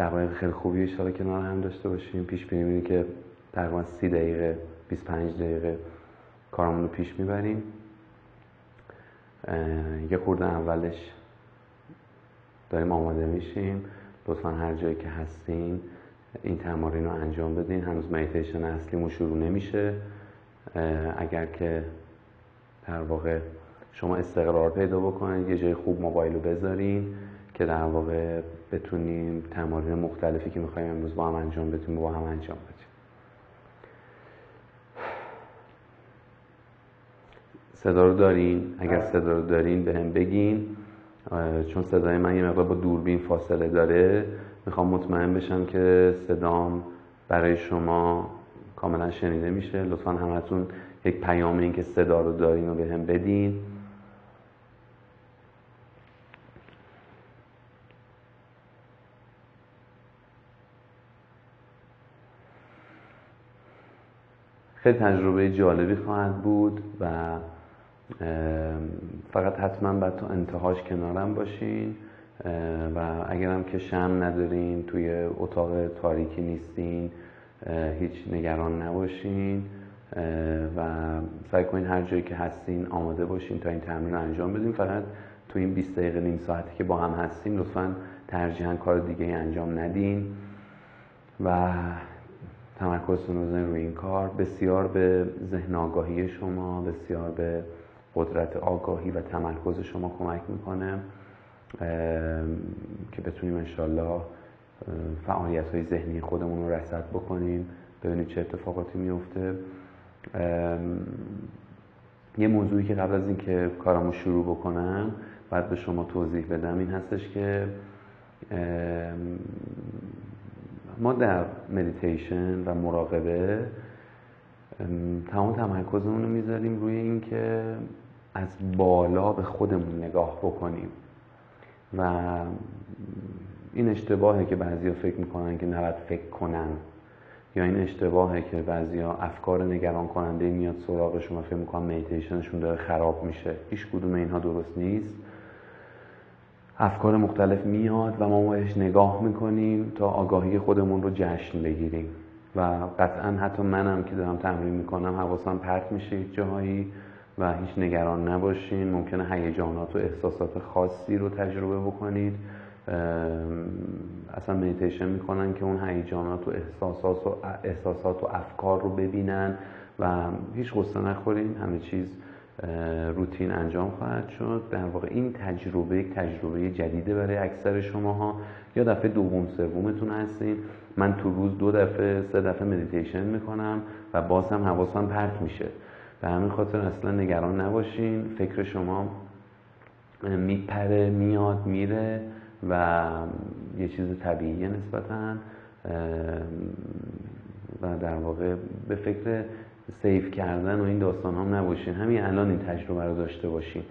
دقایق خیلی خوبی اشاره کنار هم داشته باشیم. پیش بینی که تقریبا سی دقیقه 25 دقیقه کارمون رو پیش می‌بریم. یه خورده اولش داریم آماده میشیم. لطفا هر جایی که هستین این تمارین رو انجام بدین. هنوز مدیتیشن اصلیمون شروع نمیشه. اگر که در واقع شما استقرار پیدا بکنید یه جای خوب موبایل رو بذارین که در واقع بتونیم تمارین مختلفی که می‌خوایم امروز با هم انجام بدیم با هم انجام بدیم. صدا رو دارین؟ اگر صدا رو دارین به هم بگین چون صدای من یه مقدار با دوربین فاصله داره می‌خوام مطمئن بشم که صدام برای شما کاملا شنیده میشه. لطفا همتون یک پیام این که صدا رو دارین و به هم بدین. خیلی تجربه جالبی خواهد بود و فقط حتما باید تو انتهاش کنارم باشین و اگرم که شم ندارین توی اتاق تاریکی نیستین هیچ نگران نباشین و سعی کنین هر جایی که هستین آماده باشین تا این تمرین رو انجام بدین. فقط تو این 20 دقیقه نیم ساعتی که با هم هستیم لطفا ترجیحاً کار دیگه انجام ندین. و تمرکزتون رو بزنین روی این کار. بسیار به ذهن آگاهی شما بسیار به قدرت آگاهی و تمرکز شما کمک می‌کنه که بتونیم انشالله فعالیت های ذهنی خودمون رو رسد بکنیم. ببینید چه اتفاقاتی میفته یه موضوعی که قبل از اینکه کارمو شروع بکنم باید به شما توضیح بدم این هستش که ما در مدیتیشن و مراقبه تمام تمرکزمون رو می‌ذاریم روی اینکه از بالا به خودمون نگاه بکنیم. و این اشتباهه که بعضیا فکر می‌کنن که نباید فکر کنن یا این اشتباهه که بعضیا افکار نگران کننده میاد سراغشون و فکر می‌کنن میتیشنشون داره خراب میشه. هیچ کدوم اینها درست نیست. افکار مختلف میاد و ما بهش نگاه می‌کنیم تا آگاهی خودمون رو جشن بگیریم. و قطعا حتی منم که دارم تمرین می‌کنم حواسم پرت میشه جاهایی و هیچ نگران نباشین. ممکنه هیجانات و احساسات خاصی رو تجربه بکنید. اصلا مدیتیشن می‌کنن که اون هیجانات و احساسات و احساسات و افکار رو ببینن و هیچ غصه نخورین. همه چیز روتین انجام خواهد شد. در واقع این تجربه یک تجربه جدیده برای اکثر شماها. یا دفعه دوم سومتون هستین. من تو روز دو دفعه سه دفعه مدیتیشن می‌کنم و باز هم حواسم پرت میشه. به همین خاطر اصلا نگران نباشین. فکر شما میپره میاد میره و یه چیز طبیعیه نسبتا. و در واقع به فکر save کردن و این داستان هم نباشین. همین الان این تجربه رو داشته باشین.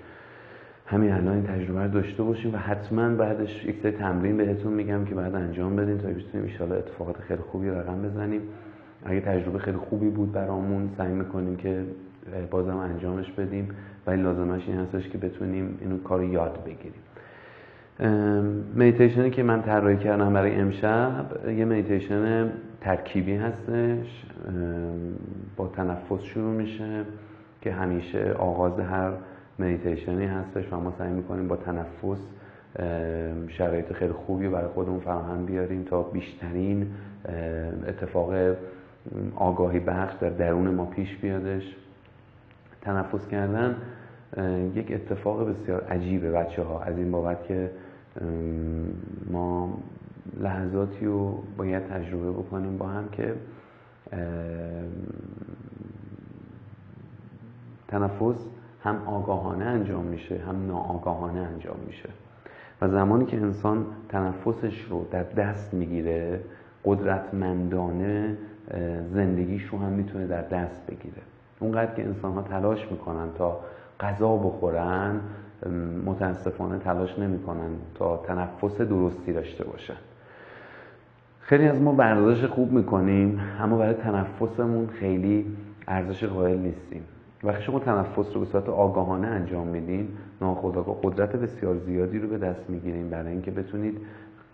همین الان این تجربه رو داشته باشین و حتما بعدش یک سری تمرین بهتون میگم که بعد انجام بدین تا بتونیم ان اتفاقات خیلی خوبی رقم بزنیم. اگه تجربه خیلی خوبی بود برامون سعی می‌کنیم که بازم انجامش بدیم. ولی لازمه‌ش این هستش که بتونیم اینو کار یاد بگیریم. مدیتیشنی که من طراحی کردم برای امشب یه مدیتیشن ترکیبی هستش با تنفس شروع میشه که همیشه آغاز هر مدیتیشنی هستش و ما سعی می‌کنیم با تنفس شرایط خیلی خوبی برای خودمون فراهم بیاریم تا بیشترین اتفاق آگاهی بخش در درون ما پیش بیادش. تنفس کردن یک اتفاق بسیار عجیبه بچه ها از این بابت که ما لحظاتی رو باید تجربه بکنیم با هم که تنفس هم آگاهانه انجام میشه هم ناآگاهانه انجام میشه. و زمانی که انسان تنفسش رو در دست می‌گیره قدرتمندانه زندگیش رو هم می‌تونه در دست بگیره. اونقدر که انسان ها تلاش می‌کنن تا غذا بخورن متاسفانه تلاش نمی‌کنن تا تنفس درستی داشته باشن. خیلی از ما ورزش خوب می‌کنیم اما برای تنفسمون خیلی ارزش قائل نیستیم. وقتی شما تنفس رو به صورت آگاهانه انجام میدین ناخودآگاه قدرت بسیار زیادی رو به دست می‌گیریم برای اینکه بتونید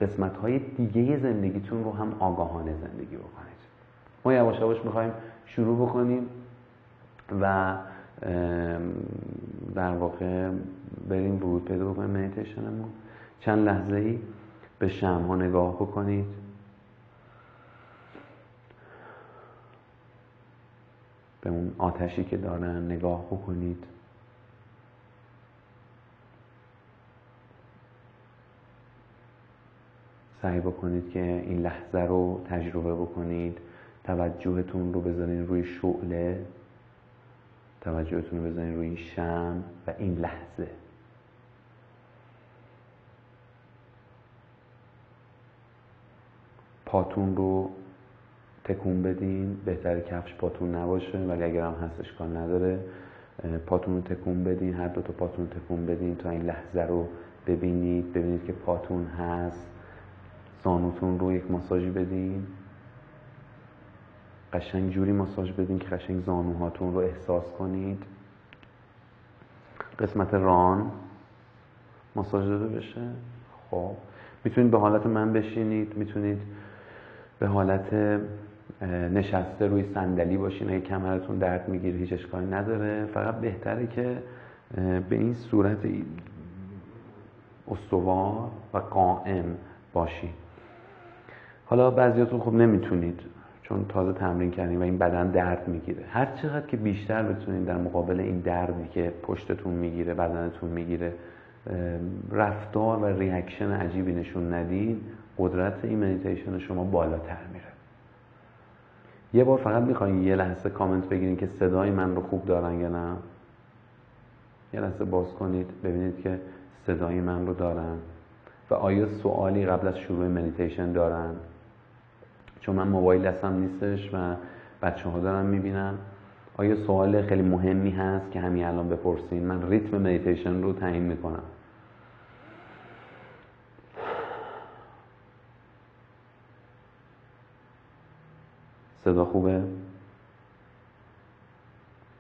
قسمت های دیگه زندگیتون رو هم آگاهانه زندگی بکنید. ما یواش یواش می‌خوایم شروع بکنیم و در واقع بریم ورود پیدا بکنیم مدیتیشنمون. چند لحظه ای به شم ها نگاه بکنید. به اون آتشی که دارن نگاه بکنید. سعی بکنید که این لحظه رو تجربه بکنید. توجهتون رو بذارین روی شعله. توجهتون رو بزنید روی این شم و این لحظه. پاتون رو تکون بدین. بهتر کفش پاتون نباشه ولی اگر هم هست اشکال نداره پاتون رو تکون بدین. هر دو تا پاتون رو تکون بدین تا این لحظه رو ببینید. ببینید که پاتون هست. زانوتون رو یک ماساژی بدین. قشنگ جوری ماساژ بدین که قشنگ زانوهاتون رو احساس کنید. قسمت ران ماساژ داده بشه. خب. می‌تونید به حالت من بشینید. می‌تونید به حالت نشسته روی صندلی باشین. اگه کمرتون درد می‌گیره هیچ اشکالی نداره. فقط بهتره که به این صورت استوار و قائم باشین حالا بعضیاتون خب نمی‌تونید چون تازه تمرین کردیم و این بدن درد می‌گیره. هر چقدر که بیشتر بتونید در مقابل این دردی که پشتتون می‌گیره بدنتون می‌گیره رفتار و reaction عجیبی نشون ندین قدرت این مدیتیشن شما بالاتر میره. یه بار فقط می‌خواین یه لحظه کامنت بگیرین که صدای من رو خوب دارن یا نه. یه لحظه باز کنید ببینید که صدای من رو دارن. و آیا سوالی قبل از شروع مدیتیشن دارن؟ چون من موبایل دستم نیستش و بچه ها دارم می‌بینم آیا سوال خیلی مهمی هست که همین الان بپرسین؟ من ریتم مدیتیشن رو تعیین می‌کنم. صدا خوبه؟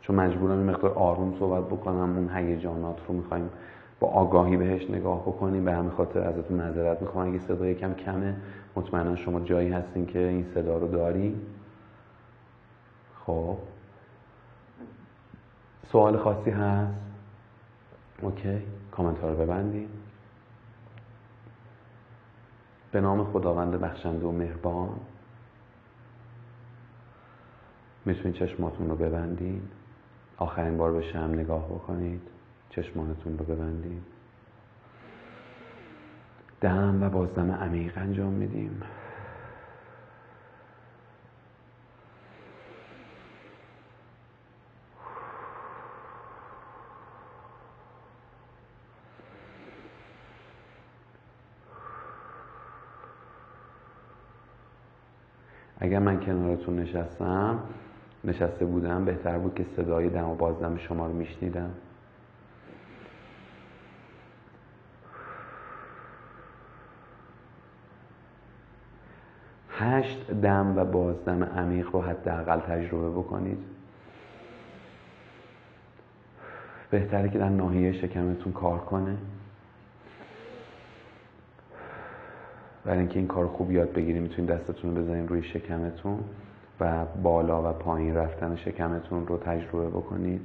چون مجبورم این مقدار آروم صحبت بکنم اون هیجانات رو می‌خوایم با آگاهی بهش نگاه بکنیم. به همین خاطر ازتون معذرت می‌خوام. اگه صدا کم کمه مطمئنا شما جایی هستین که این صدا رو داری خب. سوال خاصی هست؟ اوکی. کامنت ها رو ببندید به نام خداوند بخشنده و مهربان. می‌تونید چشماتون رو ببندید آخرین بار به شم نگاه بکنید. چشمانتون رو ببندید دم و بازدم عمیق انجام میدیم. اگر من کنارتون نشستم نشسته بودم بهتر بود که صدای دم و بازدم شما رو میشنیدم. هشت دم و بازدم عمیق رو حداقل تجربه بکنید. بهتره که در ناحیه شکمتون کار کنه. برای اینکه این کار خوب یاد بگیرید می‌تونید دستتون رو بزنید روی شکمتون و بالا و پایین رفتن شکمتون رو تجربه بکنید.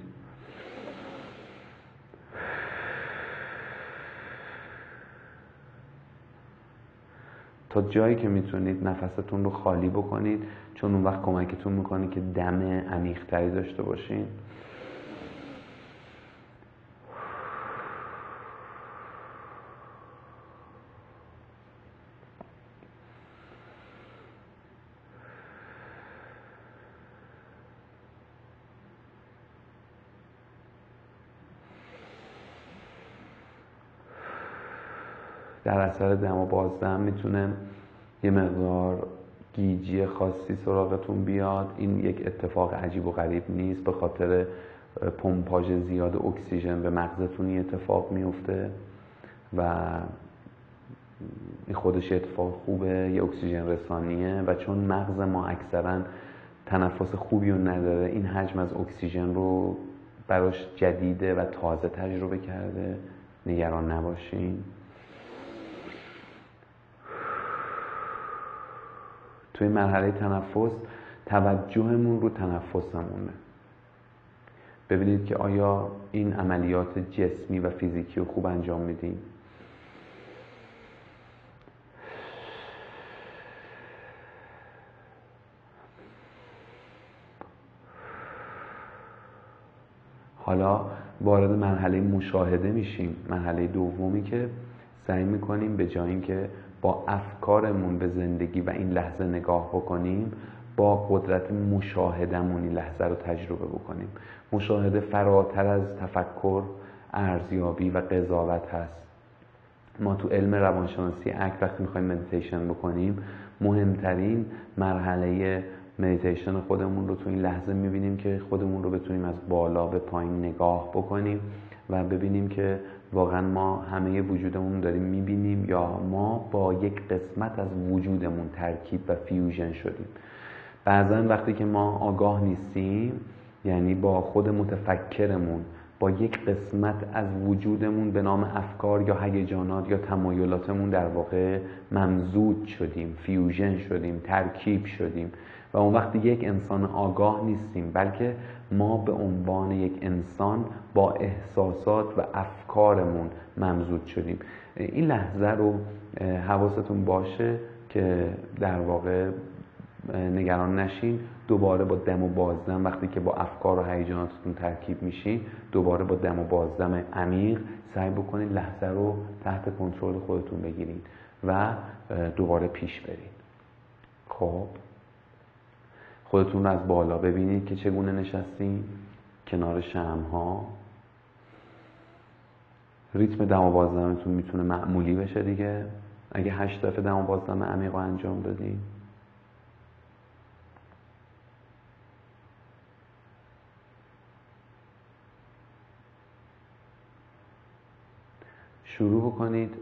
تا جایی که می‌تونید نفستون رو خالی بکنید چون اون وقت کمکتون می‌کنه که دم عمیقتری داشته باشین. در اثر دم و بازدم می‌تونه یه مقدار گیجی خاصی سراغتون بیاد. این یک اتفاق عجیب و غریب نیست به خاطر پمپاژ زیاد اکسیژن به مغزتون این اتفاق میفته و این خودش اتفاق خوبه یه اکسیژن رسانیه و چون مغز ما اکثرا تنفس خوبی رو نداره این حجم از اکسیژن رو براش جدیده و تازه تجربه کرده. نگران نباشین. توی مرحله تنفس توجهمون رو تنفسمونه. ببینید که آیا این عملیات جسمی و فیزیکی رو خوب انجام میدیم؟ حالا وارد مرحله مشاهده میشیم. مرحله دومی که سعی می‌کنیم به جای اینکه با افکارمون به زندگی و این لحظه نگاه بکنیم با قدرت مشاهدمون این لحظه رو تجربه بکنیم. مشاهده فراتر از تفکر ارزیابی و قضاوت هست. ما تو علم روانشناسی اکت وقتی می‌خوایم مدیتیشن بکنیم مهمترین مرحله مدیتیشن خودمون رو تو این لحظه می‌بینیم که خودمون رو بتونیم از بالا به پایین نگاه بکنیم و ببینیم که واقعا ما همه وجودمون داریم می‌بینیم یا ما با یک قسمت از وجودمون ترکیب و fusion شدیم. بعضا وقتی که ما آگاه نیستیم یعنی با خود متفکرمون با یک قسمت از وجودمون به نام افکار یا هیجانات یا تمایلاتمون در واقع ممزود شدیم فیوژن شدیم ترکیب شدیم. و اون وقتی یک انسان آگاه نیستیم بلکه ما به عنوان یک انسان با احساسات و افکارمون ممزود شدیم. این لحظه رو حواستون باشه که در واقع نگران نشین. دوباره با دم و بازدم وقتی که با افکار و هیجاناتتون ترکیب میشین دوباره با دم و بازدم عمیق سعی بکنید لحظه رو تحت کنترل خودتون بگیرید و دوباره پیش برید خب؟ خودتون از بالا ببینید که چگونه نشستین کنار شم ها ریتم دم و بازدمتون می‌تونه معمولی بشه دیگه. اگه هشت دفعه دم و بازدم عمیق انجام دادین شروع بکنید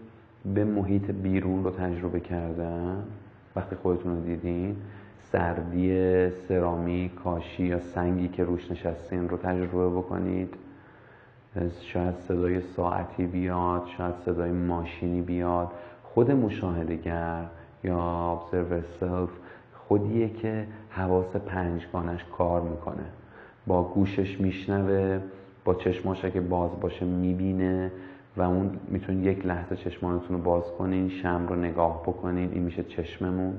به محیط بیرون رو تجربه کردن. وقتی خودتون رو دیدین سردی سرامی کاشی یا سنگی که روش نشستین رو تجربه بکنید. شاید صدای ساعتی بیاد شاید صدای ماشینی بیاد. خود مشاهدگر یا observer self خودیه که حواس پنجگانش کار می‌کنه. با گوشش میشنوه با چشماش که باز باشه می‌بینه و اون می‌تونید یک لحظه چشمانتون رو باز کنین شم رو نگاه بکنین این میشه چشممون.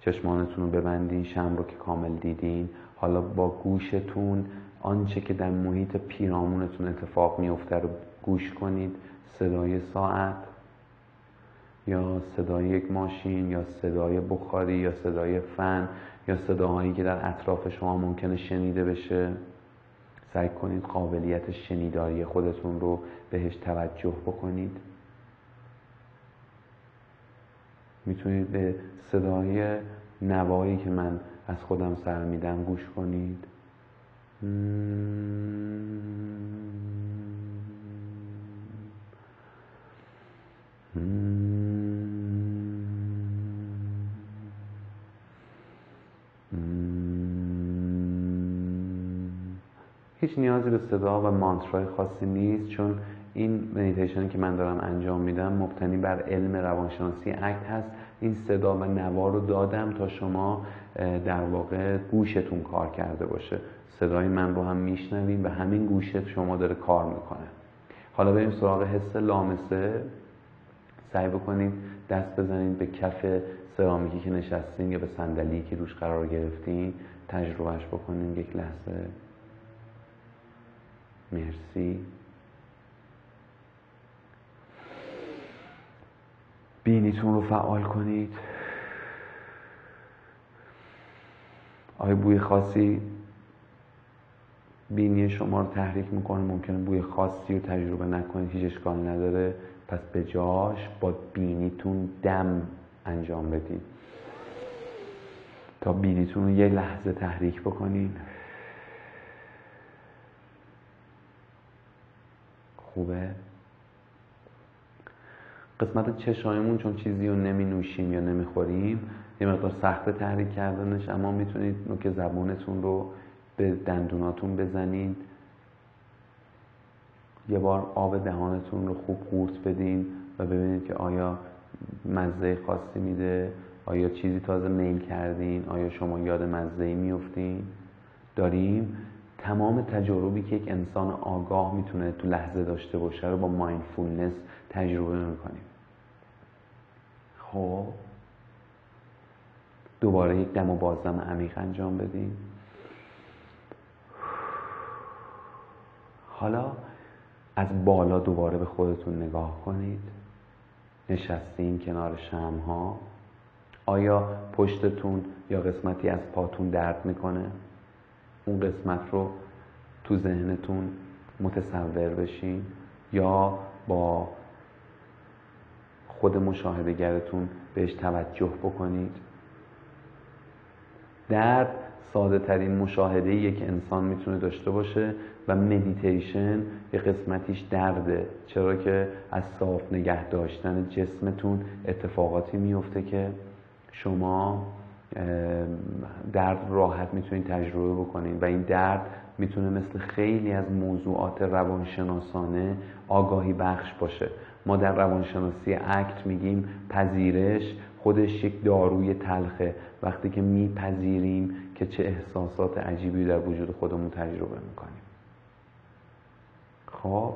چشمانتون رو ببندین شم رو که کامل دیدین. حالا با گوشتون آنچه که در محیط پیرامونتون اتفاق میفته رو گوش کنید. صدای ساعت یا صدای یک ماشین یا صدای بخاری یا صدای فن یا صداهایی که در اطراف شما ممکنه شنیده بشه. سعی کنید قابلیت شنیداری خودتون رو بهش توجه بکنید. می‌تونید به صدای نوایی که من از خودم سر میدم گوش کنید. هیچ نیازی به صدا و مانترای خاصی نیست چون این مدیتیشنی که من دارم انجام میدم مبتنی بر علم روانشناسی اکت هست. این صدا و نوا رو دادم تا شما در واقع گوشتون کار کرده باشه. صدای من رو هم میشنویم و همین گوشت شما داره کار می‌کنه. حالا بریم سراغ حس لامسه. سعی بکنید دست بزنید به کف سرامیکی که نشستین یا به صندلی که روش قرار گرفتین. تجربهش بکنین یک لحظه. مرسی. بینیتون رو فعال کنید. آیا بوی خاصی بینی شما رو تحریک می‌کنه ممکنه بوی خاصی رو تجربه نکنید هیچ اشکال نداره. پس به جاش با بینیتون دم انجام بدید. تا بینیتون رو یه لحظه تحریک بکنید. خوبه؟ قسمت چشایمون چون چیزی رو نمی نوشیم یا نمی خوریم یه مقدار سخت تحریک کردنش اما می‌تونید نوک زبونتون رو به دندوناتون بزنید یه بار آب دهانتون رو خوب قورت بدین و ببینید که آیا مزه خاصی میده آیا چیزی تازه میل کردین آیا شما یاد مزه میفتین داریم تمام تجاربی که یک انسان آگاه می‌تونه تو لحظه داشته باشه رو با مایندفولنس تجربه می‌کنیم. خب دوباره یک دم و بازدم عمیق انجام بدیم. حالا از بالا دوباره به خودتون نگاه کنید. نشستین کنار شمها آیا پشتتون یا قسمتی از پاتون درد می‌کنه؟ اون قسمت رو تو ذهنتون متصور بشین یا با خود مشاهدهگرتون بهش توجه بکنید. درد ساده ترین مشاهده یک انسان می‌تونه داشته باشه و مدیتیشن یه قسمتیش درده. چرا که از صاف نگه داشتن جسمتون اتفاقاتی میفته که شما درد راحت می‌تونید تجربه بکنید و این درد می‌تونه مثل خیلی از موضوعات روانشناسانه آگاهی بخش باشه. ما در روانشناسی اکت میگیم پذیرش خودش یک داروی تلخه. وقتی که میپذیریم که چه احساسات عجیبی در وجود خودمون تجربه می‌کنیم. خب؟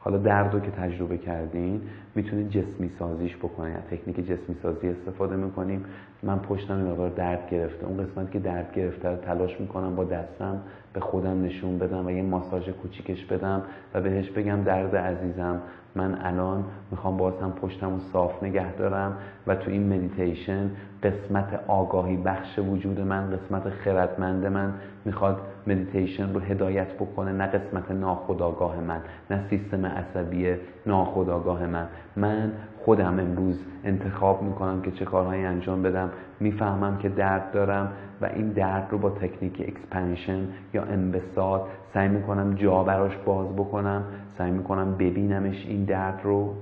حالا درد رو که تجربه کردین می‌تونید جسمی سازیش بکنید. تکنیک جسمی سازی استفاده می‌کنیم. من پشتم این درد گرفته. اون قسمت که درد گرفته رو تلاش می‌کنم با دستم به خودم نشون بدم و یه ماساژ کوچیکش بدم و بهش بگم درد عزیزم من الان می‌خوام باز هم پشتم رو صاف نگه دارم و تو این مدیتیشن قسمت آگاهی بخش وجود من قسمت خردمند من می‌خواد مدیتیشن رو هدایت بکنه نه قسمت ناخودآگاه من نه سیستم عصبی ناخودآگاه من. من خودم امروز انتخاب می‌کنم که چه کارهایی انجام بدم می‌فهمم که درد دارم و این درد رو با تکنیک expansion یا انبساط سعی می‌کنم جا براش باز بکنم سعی می‌کنم ببینمش این درد رو.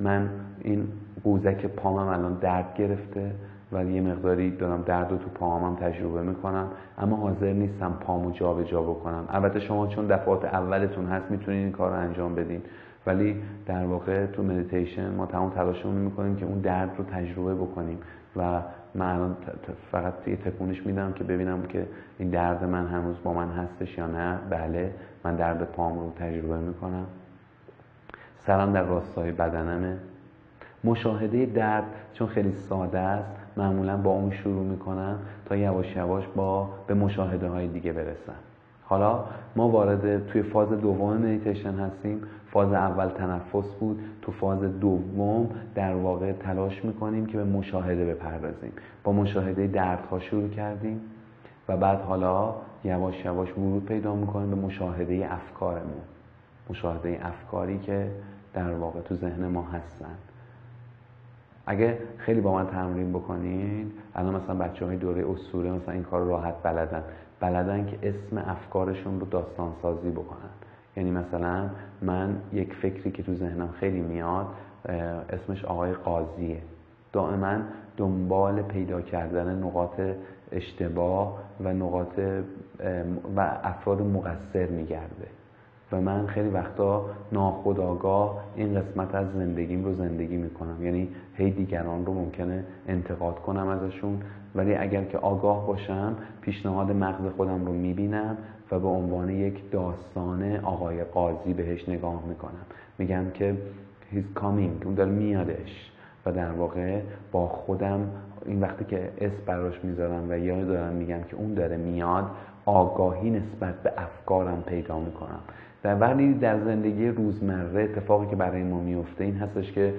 من این قوزک پامم الان درد گرفته. ولی یه مقداری دارم درد رو تو پاهامم تجربه می‌کنم. اما حاضر نیستم پامو جا به جا بکنم. البته شما چون دفعات اولتون هست می‌تونید این کار رو انجام بدین. ولی در واقع تو مدیتیشن ما تمام تلاشمون می‌کنیم که اون درد رو تجربه بکنیم. و من فقط یه تکونش میدم که ببینم که این درد من هنوز با من هستش یا نه. بله من درد پام رو تجربه می‌کنم. سرم در راستای بدنمه. مشاهده درد چون خیلی ساده است. معمولا با اون شروع می‌کنم تا یواش یواش با به مشاهده های دیگه برسم. حالا ما وارد توی فاز دوم مدیتیشن هستیم. فاز اول تنفس بود. تو فاز دوم در واقع تلاش می‌کنیم که به مشاهده بپردازیم. با مشاهده دردها شروع کردیم و بعد حالا یواش یواش ورود پیدا می‌کنیم به مشاهده افکارمون. مشاهده افکاری که در واقع تو ذهن ما هستن. اگه خیلی با من تمرین بکنید الان مثلا بچه های دوره اصوله مثلا این کار راحت بلدن. بلدن که اسم افکارشون رو داستان سازی بکنن. یعنی مثلا من یک فکری که تو ذهنم خیلی میاد اسمش آقای قاضیه. دائما دنبال پیدا کردن نقاط اشتباه و نقاط و افراد مقصر میگرده. و من خیلی وقتا ناخداگاه این قسمت از زندگیم رو زندگی می‌کنم. یعنی هی دیگران رو ممکنه انتقاد کنم ازشون ولی اگر که آگاه باشم پیشنهاد مغز خودم رو می‌بینم و به عنوان یک داستان آقای قاضی بهش نگاه می‌کنم. میگم که he's coming اون داره میادش و در واقع با خودم این وقتی که اسم براش می‌ذارم و یا دارم میگم که اون داره میاد آگاهی نسبت به افکارم پیدا می‌کنم. در ولی در زندگی روزمره اتفاقی که برای ما میفته این هستش که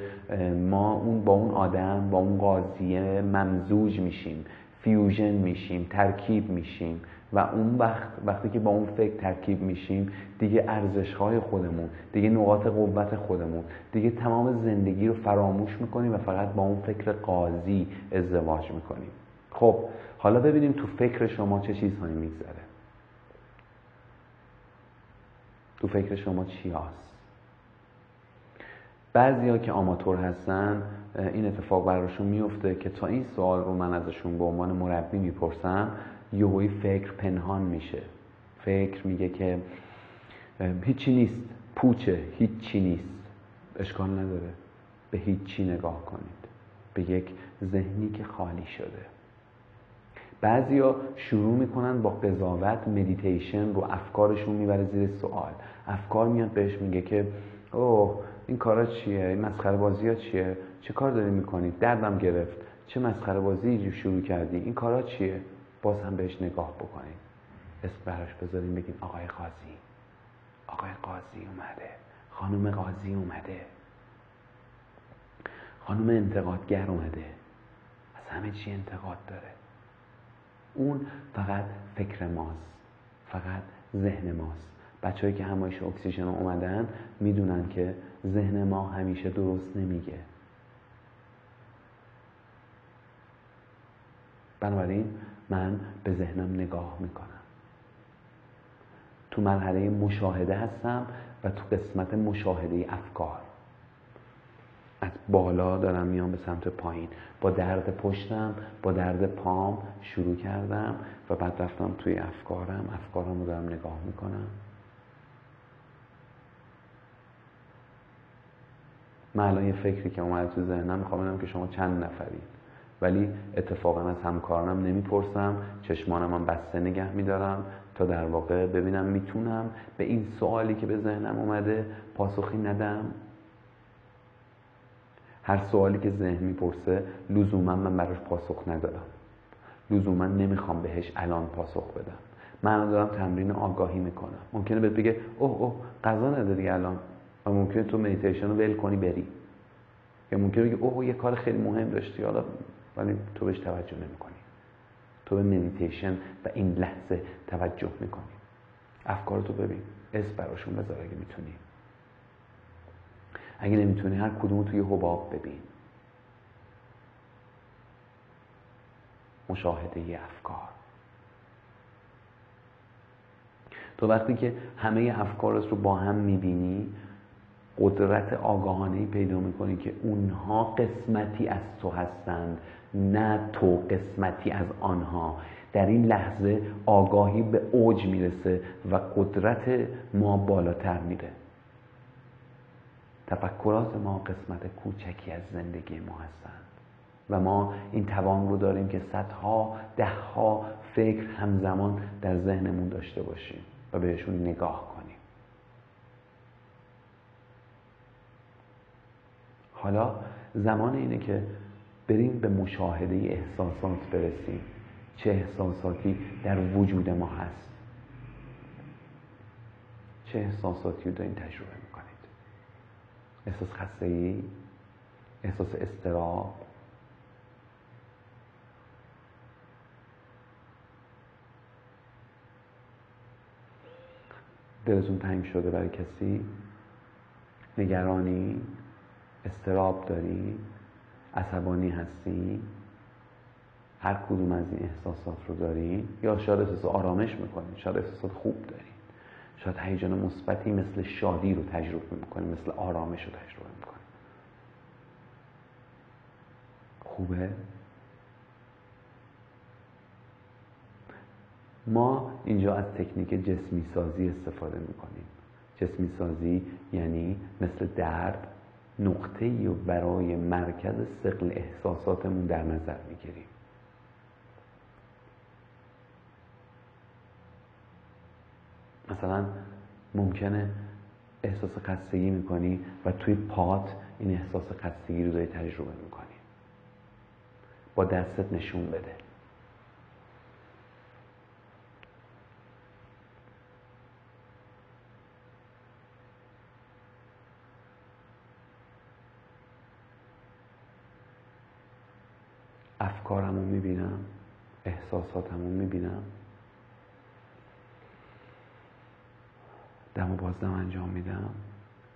ما اون با اون آدم با اون قاضیه ممزوج میشیم فیوژن میشیم ترکیب میشیم و اون وقت وقتی که با اون فکر ترکیب میشیم دیگه ارزش های خودمون دیگه نقاط قوت خودمون دیگه تمام زندگی رو فراموش می‌کنیم و فقط با اون فکر قاضی ازدواج می‌کنیم. خب حالا ببینیم تو فکر شما چه چیزهایی میگذره. تو فکر شما چی هست بعضی ها که آماتور هستن این اتفاق براشون میفته که تا این سوال رو من ازشون به عنوان مربی می‌پرسم یهوی فکر پنهان میشه. فکر میگه که هیچی نیست. پوچه. هیچی نیست. اشکال نداره. به هیچی نگاه کنید. به یک ذهنی که خالی شده. بعضیا شروع می‌کنن با قضاوت مدیتیشن رو افکارشون می‌بره زیر سوال. افکار میاد بهش میگه که اوه این کارا چیه؟ این مسخره بازی ها چیه؟ چه کار داری می‌کنی؟ دردم گرفت. چه مسخره بازی شروع کردی؟ این کارا چیه؟ باز هم بهش نگاه بکنید اسم براش بذاریم بگیم آقای قاضی. آقای قاضی اومده. خانم قاضی اومده. خانم انتقادگر اومده. از همه چی انتقاد داره. اون فقط فکر ماست فقط ذهن ماست. بچههایی که همایش اکسیژن اومدن می‌دونن که ذهن ما همیشه درست نمیگه. بنابراین من به ذهنم نگاه می‌کنم. تو مرحله مشاهده هستم و تو قسمت مشاهده افکار. از بالا دارم میام به سمت پایین. با درد پشتم با درد پام شروع کردم و بعد رفتم توی افکارم. افکارم رو دارم نگاه می‌کنم. من الان یه فکری که اومده تو ذهنم می‌خوام ببینم که شما چند نفرید ولی اتفاقا از همکارانم نمی‌پرسم. چشمانم هم بسته نگه میدارم. تا در واقع ببینم می‌تونم به این سوالی که به ذهنم اومده پاسخی ندم. هر سوالی که ذهن می‌پرسه لزوما من براش پاسخ ندارم. لزوما نمی‌خوام بهش الان پاسخ بدم. من دارم تمرین آگاهی می‌کنم. ممکنه بهت بگه اوه اوه غذا نداری الان. و ممکنه تو مدیتیشن رو ول کنی بری. یا ممکنه بگه اوه یه کار خیلی مهم داشتی حالا ولی تو بهش توجه نمی‌کنی. تو به مدیتیشن و این لحظه توجه می‌کنی. افکارتو ببین. اسم براشون بذار اگه می‌تونی. اگه نمی‌تونی هر کدوم توی حباب ببین. مشاهده افکار. تو وقتی که همه افکارت رو با هم می‌بینی قدرت آگاهانه پیدا می‌کنی که اونها قسمتی از تو هستند نه تو قسمتی از آنها. در این لحظه آگاهی به اوج می‌رسه و قدرت ما بالاتر میره. تفکرات ما قسمت کوچکی از زندگی ما هستند. و ما این توان رو داریم که صدها دهها فکر همزمان در ذهنمون داشته باشیم و بهشون نگاه کنیم. حالا زمان اینه که بریم به مشاهده احساسات برسیم. چه احساساتی در وجود ما هست؟ چه احساساتی رو دارین تجربه احساس خستگی احساس استراب دلتون تنگ شده برای کسی؟ نگرانی؟ استراب داری؟ عصبانی هستی؟ هر کدوم از این احساسات رو دارین یا شاید احساس آرامش می‌کنین شاید احساسات خوب دارین شاید هیجان مثبتی مثل شادی رو تجربه می‌کنین مثل آرامش رو تجربه می‌کنین خوبه؟ ما اینجا از تکنیک جسمی سازی استفاده می‌کنیم. جسمی سازی یعنی مثل درد نقطه ای برای مرکز سقل احساساتمون در نظر می‌گیریم. مثلا ممکنه احساس خستگی می‌کنی و توی پات این احساس خستگی رو داری تجربه می‌کنی. با دستت نشون بده. افکارم رو می‌بینم احساساتم رو می‌بینم. دم و بازدم انجام میدم.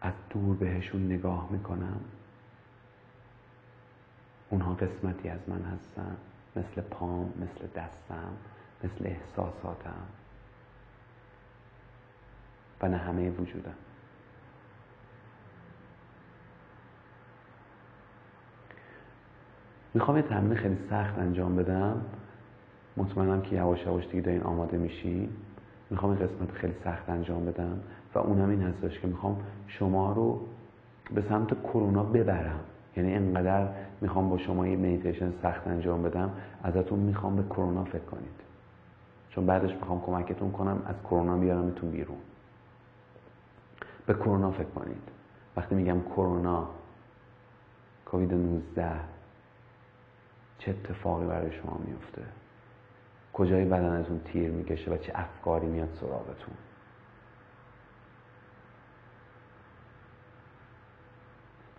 از دور بهشون نگاه می‌کنم. اونها قسمتی از من هستن. مثل پام مثل دستم مثل احساساتم. و نه همه وجودم. می‌خوام یه تمرین خیلی سخت انجام بدم. مطمئنم که یواش یواش دیگه دارین آماده میشین. می‌خوام این قسمت خیلی سخت انجام بدم و اونم این هستش که می‌خوام شما رو به سمت کرونا ببرم. یعنی انقدر می‌خوام با شما یه میتیشن سخت انجام بدم ازتون می‌خوام به کرونا فکر کنید. چون بعدش می‌خوام کمکتون کنم از کرونا بیارمتون بیرون. به کرونا فکر کنید. وقتی میگم کرونا کووید 19 چه اتفاقی برای شما میفته؟ کجای بدنتون تیر می‌کشه و چه افکاری میاد سراغتون؟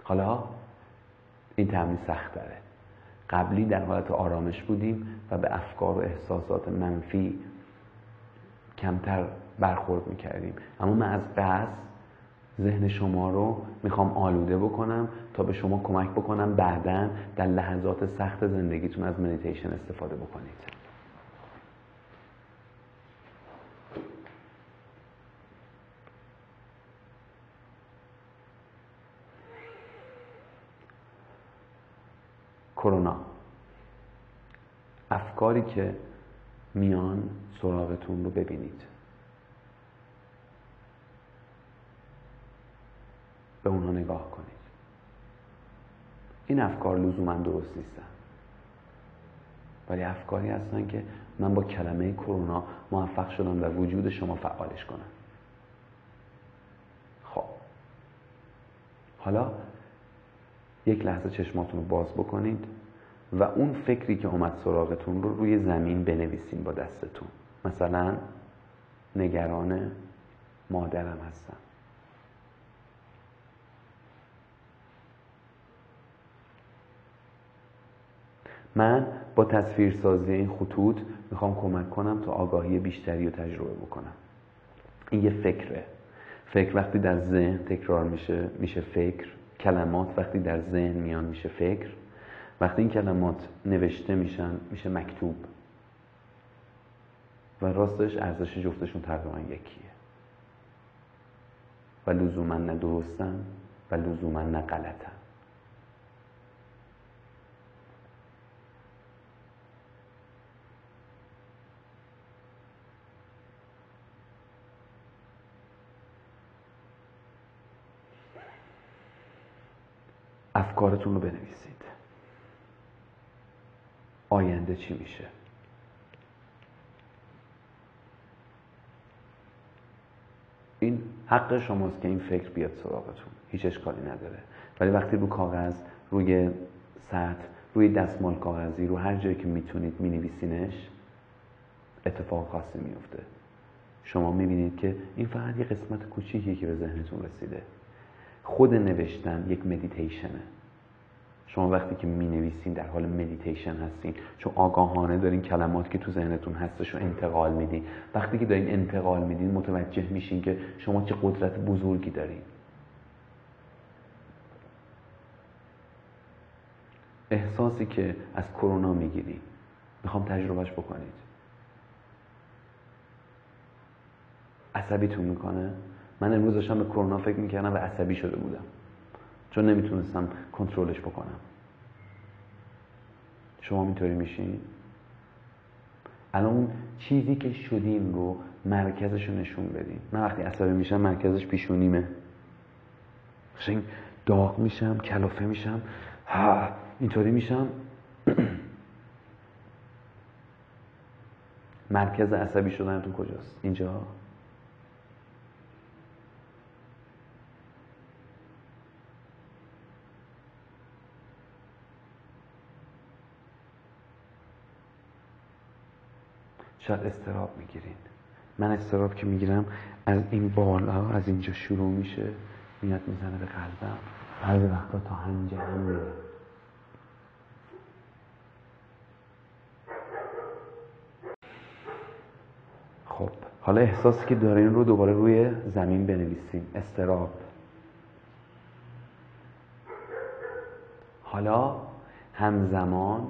حالا این تمرین سخت داره قبلی در حالت آرامش بودیم و به افکار و احساسات منفی کمتر برخورد می‌کردیم. اما من از قصد ذهن شما رو می‌خوام آلوده بکنم تا به شما کمک بکنم بعدا در لحظات سخت زندگیتون از مدیتیشن استفاده بکنید. کرونا. افکاری که میان سراغتون رو ببینید. به اونها نگاه کنید. این افکار لزوما درست نیستن. ولی افکاری هستن که من با کلمه کرونا موفق شدم در وجود شما فعالش کنم. خب. حالا یک لحظه چشماتون رو باز بکنید و اون فکری که اومد سراغتون رو روی زمین بنویسین با دستتون. مثلا نگران مادرم هستم. من با تصویرسازی این خطوط می‌خوام کمک کنم تا آگاهی بیشتری رو تجربه بکنم. این یه فکره. فکر وقتی در ذهن تکرار میشه میشه فکر. کلمات وقتی در ذهن میان میشه فکر وقتی این کلمات نوشته میشن میشه مکتوب. و راستش ارزش جفتشون تقریبا یکیه. و لزوما نه درستن و لزوما نه غلطن افکارتون رو بنویسید. آینده چی میشه؟ این حق شماست که این فکر بیاد سراغتون. هیچ اشکالی نداره. ولی وقتی رو کاغذ روی سطح روی دستمال کاغذی رو هر جایی که می‌تونید مینویسینش اتفاق خاصی میفته. شما می‌بینید که این فقط یه قسمت کوچیکی که به ذهنتون رسیده. خود نوشتن یک مدیتیشنه شما وقتی که می نویسین در حال مدیتیشن هستین چون آگاهانه دارین کلمات که تو ذهنتون هستش رو انتقال میدین. وقتی که دارین انتقال میدین متوجه میشین که شما چه قدرت بزرگی دارین. احساسی که از کرونا می‌گیرین می‌خوام تجربهش بکنید. عصبیتون می‌کنه. من امروز داشتم به کرونا فکر می‌کردم و عصبی شده بودم. چون نمی‌تونستم کنترلش بکنم. شما اینطوری میشین؟ الان اون چیزی که شدیم رو مرکزش رو نشون بدیم من وقتی عصبی میشم مرکزش پیشونیمه قشنگ داغ میشم کلافه میشم. ها اینطوری میشم. مرکز عصبی شدنتون کجاست؟ اینجا؟ شاید استراب می‌گیرین من استراب که می‌گیرم از این بالا از اینجا شروع میشه میاد می‌زنه به قلبم. بعضی وقتا تا هنجه هم میره خب حالا احساسی که دارین رو دوباره روی زمین بنویسیم استراب حالا همزمان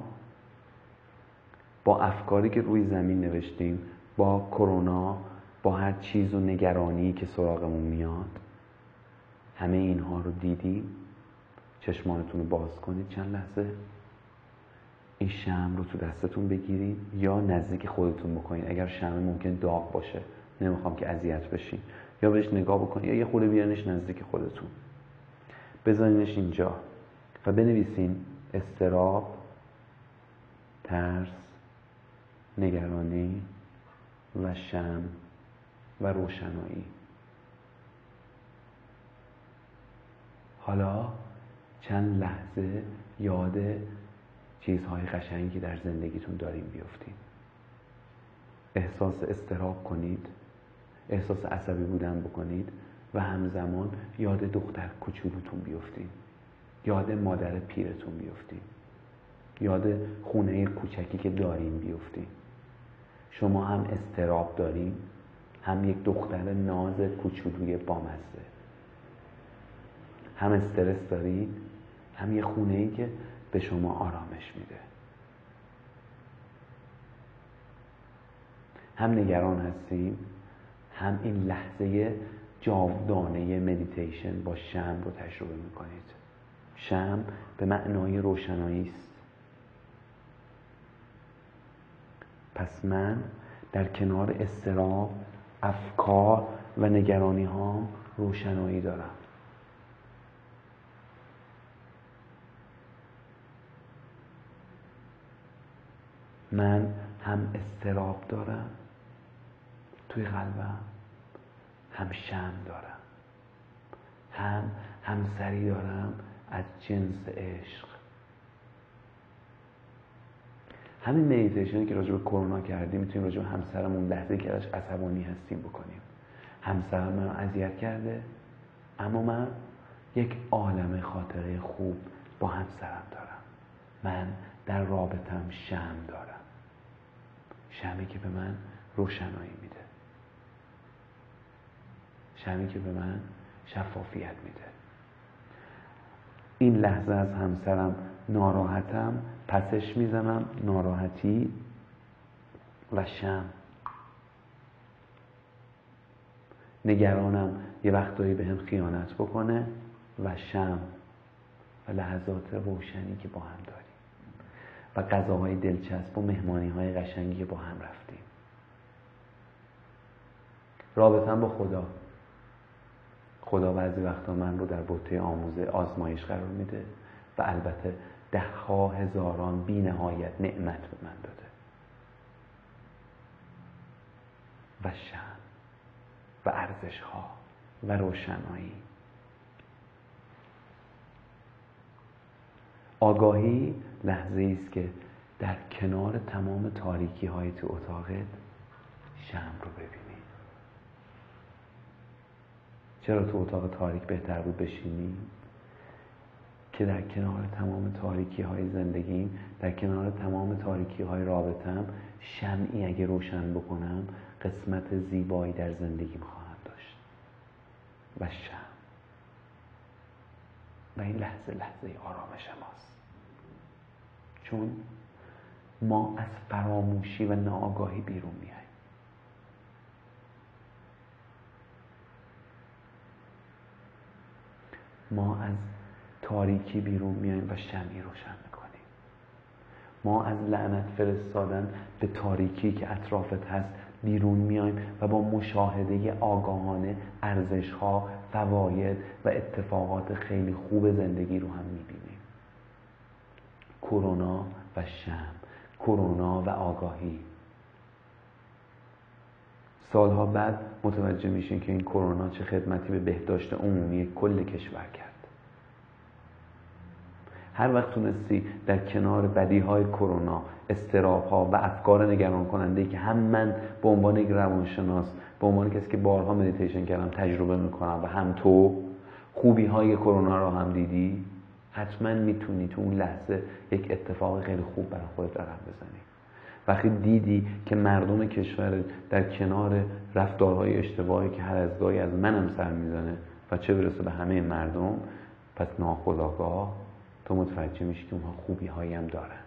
با افکاری که روی زمین نوشتیم با کرونا با هر چیز و نگرانی که سراغمون میاد. همه اینها رو دیدیم. چشمانتون رو باز کنید چند لحظه. این شم رو تو دستتون بگیرید یا نزدیک خودتون بکنید. اگر شم ممکن داغ باشه نمی‌خوام که اذیت بشین. یا بهش نگاه بکنید یا یه خورده بیانش نزدیک خودتون. بذارینش اینجا و بنویسین استراب ترس نگرانی و شم و روشنایی. حالا چند لحظه یاد چیزهای قشنگی در زندگیتون داریم بیفتیم احساس استراب کنید احساس عصبی بودن بکنید و همزمان یاد دختر کوچولوتون بیفتید یاد مادر پیرتون بیفتید یاد خونه کوچکی که داریم بیفتید شما هم استراب داریم هم یک دختر ناز کوچولوی بامزه. هم استرس دارید هم یه خونه ای که به شما آرامش میده. هم نگران هستیم هم این لحظه جاودانه مدیتیشن با شم رو تجربه می‌کنید. شم به معنای روشنایی است. پس من در کنار استراب افکار و نگرانی هام روشنایی دارم. من هم استراب دارم توی قلبم هم شم دارم هم همسری دارم از جنس عشق. همین میتیشنی که راجع به کرونا کردیم می‌تونیم راجع به همسرمون لحظه که ازش عصبانی هستیم بکنیم. همسرم من اذیت کرده اما من یک عالم خاطره خوب با همسرم دارم. من در رابطم شم دارم. شمی که به من روشنایی میده. شمی که به من شفافیت میده. این لحظه از همسرم ناراحتم. پسش می‌زنم ناراحتی و شم. نگرانم یه وقتایی به هم خیانت بکنه و شم و لحظات روشنی که با هم داریم. و غذاهای دلچسب و مهمانی های قشنگی که با هم رفتیم. رابطم با خدا. خدا بعضی وقتا من رو در بطه آموزه آزمایش قرار میده. و البته ده ها هزاران بی نهایت نعمت به من داده. و شم و ارزش ها و روشنایی. آگاهی لحظه است که در کنار تمام تاریکی های تو اتاقت شم رو ببینی. چرا تو اتاق تاریک بهتر بود بشینی؟ که در کنار تمام تاریکی های زندگیم در کنار تمام تاریکی های رابطم شمعی اگه روشن بکنم قسمت زیبایی در زندگیم خواهم داشت. و شم و این لحظه لحظه آرامش ماست. چون ما از فراموشی و ناآگاهی بیرون میاییم ما از تاریکی بیرون میاییم و شمی روشن می‌کنیم. ما از لعنت فرستادن به تاریکی که اطرافت هست بیرون میایم و با مشاهده آگاهانه ارزش ها فواید و اتفاقات خیلی خوب زندگی رو هم می‌بینیم. کرونا و شم کرونا و آگاهی. سالها بعد متوجه میشین که این کرونا چه خدمتی به بهداشت عمومی کل کشور کرد. هر وقت تونستی در کنار بدی های کرونا استراب ها و افکار نگران کننده که هم من به عنوان یک روانشناس به عنوان کسی که بارها مدیتیشن کردم تجربه می‌کنم و هم تو خوبی های کرونا را هم دیدی حتما می‌تونی تو اون لحظه یک اتفاق خیلی خوب برای خودت رقم بزنی. وقتی دیدی که مردم کشور در کنار رفتارهای اشتباهی که هر از گاهی از منم سر می‌زنه و چه برسه به همه مردم پس ناخداگاه تو متوجه میشی که اونها خوبی هایی هم دارن.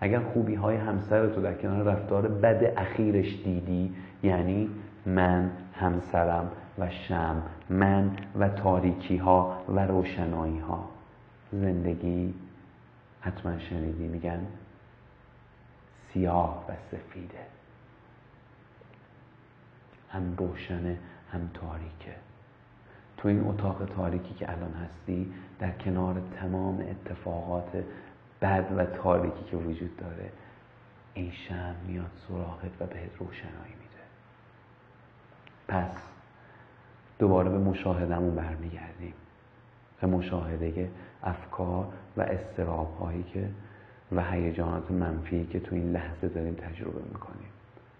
اگر خوبی های همسر تو در کنار رفتار بد اخیرش دیدی یعنی من همسرم و شم من و تاریکی ها و روشنایی ها زندگی حتما شنیدی میگن سیاه و سفیده. هم روشنه هم تاریکه. تو این اتاق تاریکی که الان هستی در کنار تمام اتفاقات بد و تاریکی که وجود داره این شم میاد سراغت و بهت روشنایی میده. پس دوباره به مشاهدمون برمیگردیم. به مشاهده افکار و استراب هایی که و هیجانات منفی که تو این لحظه داریم تجربه می‌کنیم.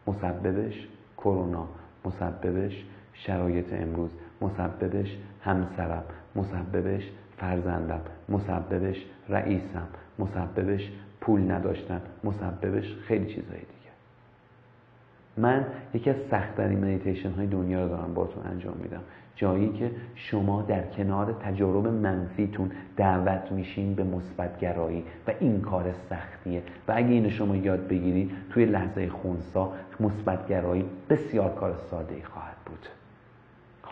مسببش کرونا مسببش شرایط امروز. مسببش همسرم مسببش فرزندم مسببش رئیسم مسببش پول نداشتن مسببش خیلی چیزهای دیگه. من یکی از سختترین مدیتیشن های دنیا رو دارم باتون انجام میدم. جایی که شما در کنار تجارب منفیتون دعوت میشین به مثبتگرایی و این کار سختیه. و اگه اینو شما یاد بگیرید توی لحظه خونسا مثبتگرایی بسیار کار ساده ای خواهد بود.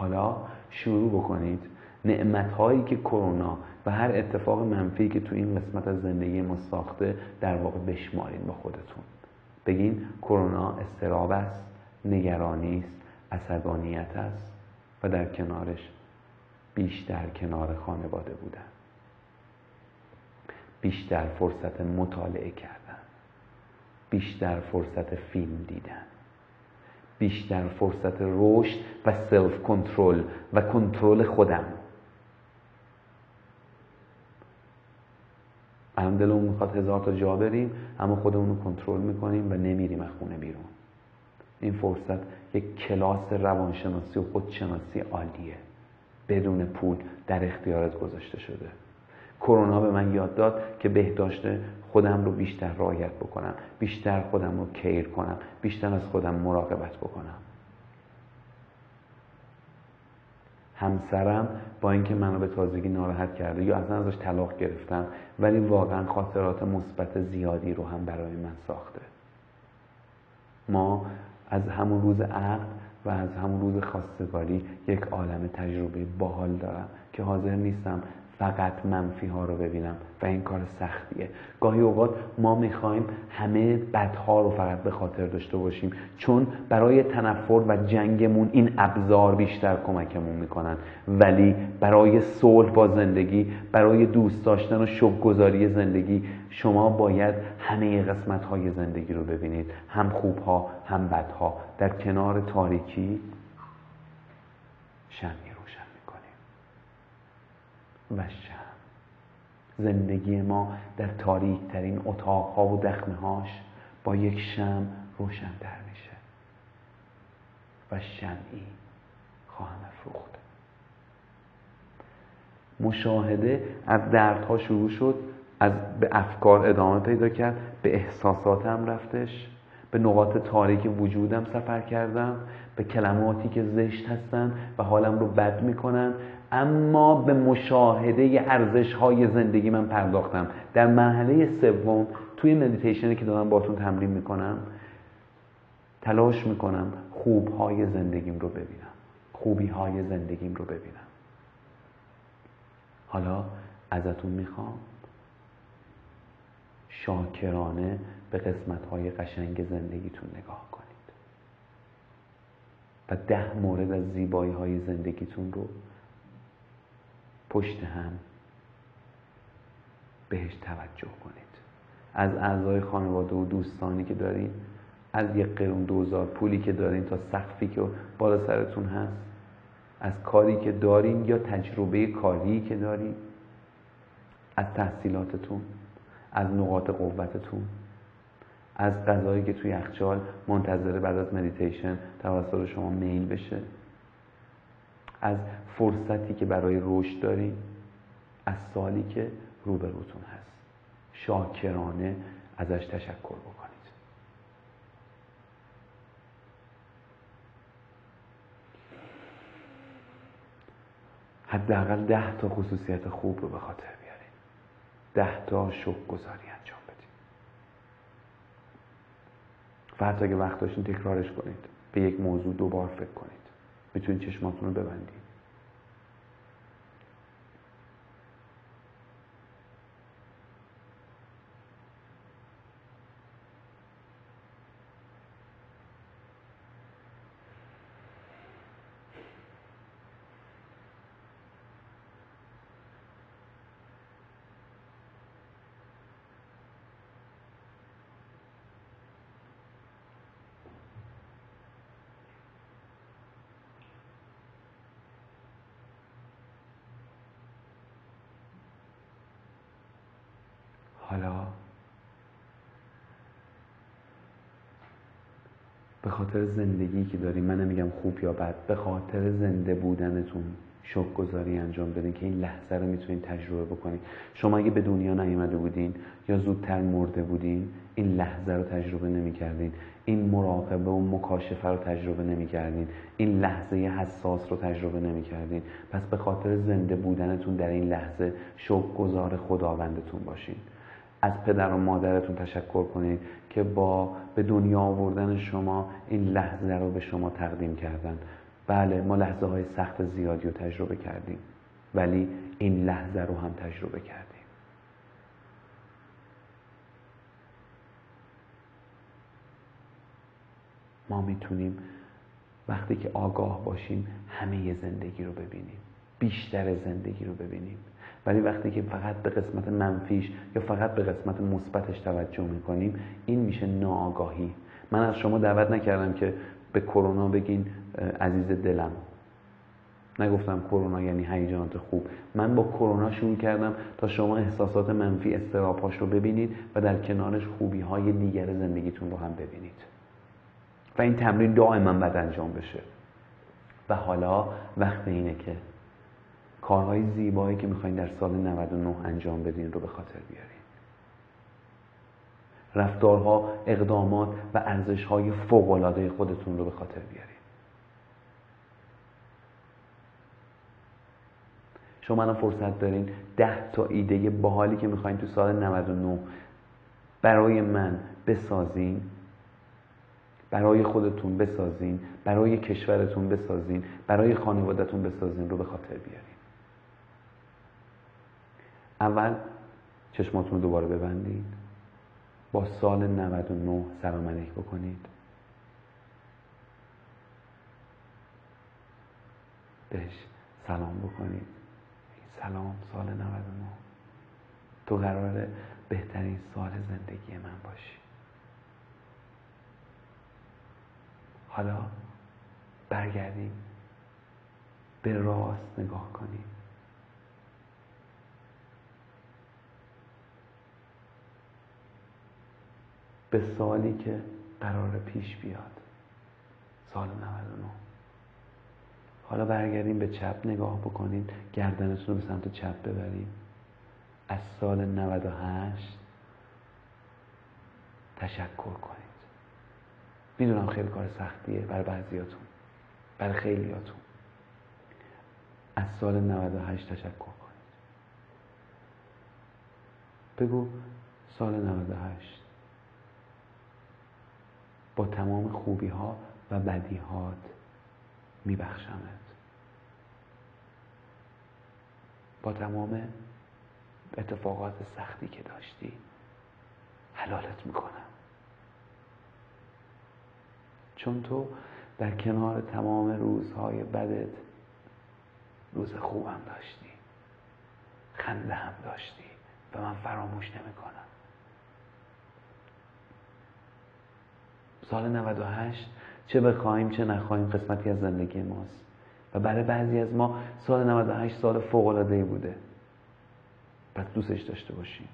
حالا شروع بکنید. نعمت هایی که کرونا و هر اتفاق منفی که تو این قسمت از زندگی ما ساخته در واقع بشمارین با خودتون. بگین کرونا استراب است نگرانی است عصبانیت است و در کنارش بیشتر کنار خانواده بودن. بیشتر فرصت مطالعه کردن. بیشتر فرصت فیلم دیدن. بیشتر فرصت رشد و سلف کنترل و کنترل خودم. الان دلمون می‌خواد هزار تا جا بریم اما خودمون رو کنترل می‌کنیم و نمیریم از خونه بیرون. این فرصت یک کلاس روانشناسی و خودشناسی عالیه. بدون پول در اختیارت گذاشته شده. کرونا به من یاد داد که بهداشت خودم رو بیشتر رعایت بکنم بیشتر خودم رو کیر کنم بیشتر از خودم مراقبت بکنم. همسرم با اینکه منو به تازگی ناراحت کرده یا اصلا ازش طلاق گرفتم ولی واقعا خاطرات مثبت زیادی رو هم برای من ساخته. ما از همون روز عقد و از همون روز خواستگاری یک عالم تجربه باحال دارم که حاضر نیستم فقط منفی ها رو ببینم و این کار سختیه. گاهی اوقات ما می‌خوایم همه بدها رو فقط به خاطر داشته باشیم چون برای تنفر و جنگمون این ابزار بیشتر کمکمون می‌کنن. ولی برای صلح با زندگی برای دوست داشتن و شبگذاری زندگی شما باید همه قسمت های زندگی رو ببینید. هم خوبها هم بدها. در کنار تاریکی شمی و شم زندگی ما در تاریک ترین اتاق ها و دخمه هاش با یک شم روشنتر میشه و شمعی خواهم افروخت. مشاهده از دردها شروع شد از به افکار ادامه پیدا کرد به احساساتم رفتش به نقاط تاریک وجودم سفر کردم به کلماتی که زشت هستن و حالم رو بد می‌کنن اما به مشاهده ارزش های زندگی من پرداختم. در مرحله سوم توی مدیتیشنی که دارم باتون تمرین می‌کنم تلاش می‌کنم خوب های زندگیم رو ببینم. خوبی های زندگیم رو ببینم. حالا ازتون می‌خوام شاکرانه به قسمت های قشنگ زندگیتون نگاه کنید. و ده مورد از زیبایی های زندگیتون رو پشت هم بهش توجه کنید. از اعضای خانواده و دوستانی که دارین از یک قرون دوزار پولی که دارین تا سقفی که بالا سرتون هست از کاری که دارین یا تجربه کاری که دارین از تحصیلاتتون از نقاط قوتتون از غذایی که توی یخچال منتظره بعد از مدیتیشن توسط شما میل بشه. از فرصتی که برای رشد داریم از سالی که روبروتون هست. شاکرانه ازش تشکر بکنید. حداقل ده تا خصوصیت خوب رو به خاطر بیارید. ده تا شک گذاری انجام بدید. و حتی اگه وقت داشتین تکرارش کنید. به یک موضوع دوبار فکر کنید. می‌تونید چشماتون رو ببندید حالا به خاطر زندگی که داریم من نمیگم خوب یا بد به خاطر زنده بودنتون شکر گذاری انجام بدین که این لحظه رو می‌تونین تجربه بکنین. شما اگه به دنیا نیومده بودین یا زودتر مرده بودین این لحظه رو تجربه نمی‌کردین. این مراقبه و مکاشفه رو تجربه نمی‌کردین. این لحظه حساس رو تجربه نمی‌کردین. پس به خاطر زنده بودنتون در این لحظه شکر گذار خداوندتون باشین. از پدر و مادرتون تشکر کنید که با به دنیا آوردن شما این لحظه رو به شما تقدیم کردن. بله ما لحظه های سخت زیادی رو تجربه کردیم ولی این لحظه رو هم تجربه کردیم. ما می‌تونیم وقتی که آگاه باشیم همه زندگی رو ببینیم بیشتر زندگی رو ببینیم. ولی وقتی که فقط به قسمت منفیش یا فقط به قسمت مثبتش توجه می‌کنیم این میشه ناآگاهی. من از شما دعوت نکردم که به کرونا بگین عزیز دلم. نگفتم کرونا یعنی هیجانات خوب. من با کرونا شروع کردم تا شما احساسات منفی استراپاش رو ببینید و در کنارش خوبی های دیگر زندگیتون رو هم ببینید. و این تمرین دائما باید انجام بشه. و حالا وقت اینه که کارهای زیبایی که می‌خواین در سال 99 انجام بدین رو به خاطر بیارین. رفتارها، اقدامات و ارزشهای فوقالعاده خودتون رو به خاطر بیارین. شما الان فرصت دارین ده تا ایده باحالی که می‌خواین تو سال 99 برای من بسازین برای خودتون بسازین برای کشورتون بسازین برای خانوادتون بسازین رو به خاطر بیارین. اول چشماتون رو دوباره ببندید. با سال 99 سلام بکنید. بهش سلام بکنید. سلام سال 99 تو قراره بهترین سال زندگی من باشی. حالا برگردیم. به راست نگاه کنیم. به سالی که قرار پیش بیاد. سال 99 حالا برگردیم به چپ نگاه بکنید گردنتون رو به سمت چپ ببریم. از سال 98 تشکر کنید. می‌دونم خیلی کار سختیه برای بعضیاتون برای خیلیاتون. از سال 98 تشکر کنید. بگو سال 98 با تمام خوبی ها و بدی هات میبخشمت. با تمام اتفاقات سختی که داشتی حلالت می‌کنم. چون تو در کنار تمام روزهای بدت روز خوبم داشتی خنده هم داشتی و من فراموش نمی‌کنم. سال 98 چه بخوایم چه نخواهیم قسمتی از زندگی ماست. و برای بعضی از ما سال 98 سال فوق العاده بوده. پس دوستش داشته باشیم.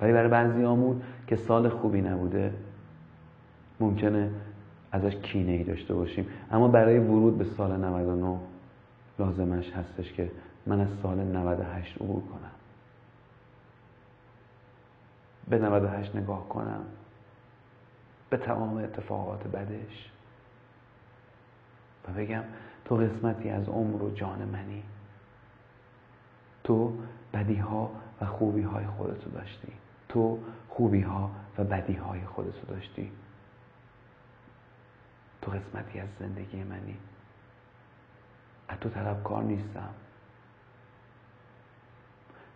ولی برای بعضی آمون که سال خوبی نبوده ممکنه ازش کینه ای داشته باشیم. اما برای ورود به سال 99 لازمش هستش که من از سال 98 عبور کنم. به 98 نگاه کنم. به تمام اتفاقات بدش. و بگم تو قسمتی از عمر و جان منی. تو بدی ها و خوبی های خودتو داشتی. تو خوبی ها و بدی های خودتو داشتی. تو قسمتی از زندگی منی. از تو طلبکار نیستم.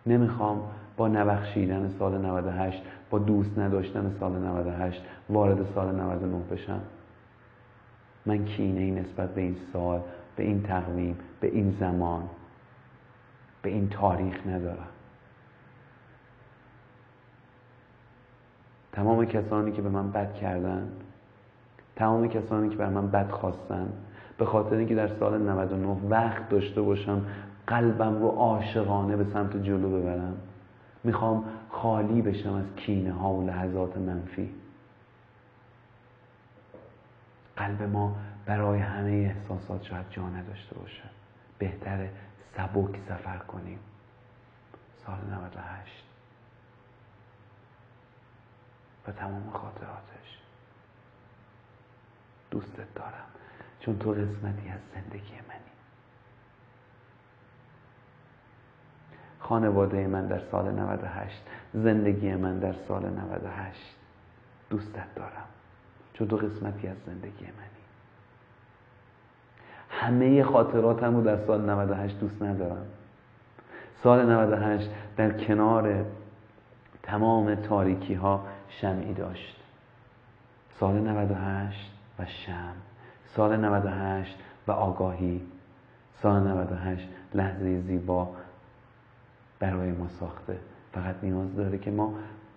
نمی‌خوام با نبخشیدن سال 98 با دوست نداشتن سال 98 وارد سال 99 بشم. من کینه ای نسبت به این سال به این تقویم به این زمان به این تاریخ ندارم. تمام کسانی که به من بد کردن تمام کسانی که بر من بد خواستن به خاطر اینکه در سال 99 وقت داشته باشم قلبم رو عاشقانه به سمت جلو ببرم. می‌خوام خالی بشم از کینه ها و لحظات منفی. قلب ما برای همه احساسات شاید جا نداشته باشه. بهتره سبک سفر کنیم. سال 98 و تمام خاطراتش. دوستت دارم. چون تو قسمتی از زندگی منی خانواده من در سال 98 زندگی من در سال 98 دوستت دارم. چون تو قسمتی از زندگی منی. همه خاطراتم رو در سال 98 دوست ندارم. سال 98 در کنار تمام تاریکی ها شمعی داشت. سال 98 و شم سال 98 و آگاهی. سال 98 لحظه زیبا برای ما ساخته. فقط نیاز داره که ما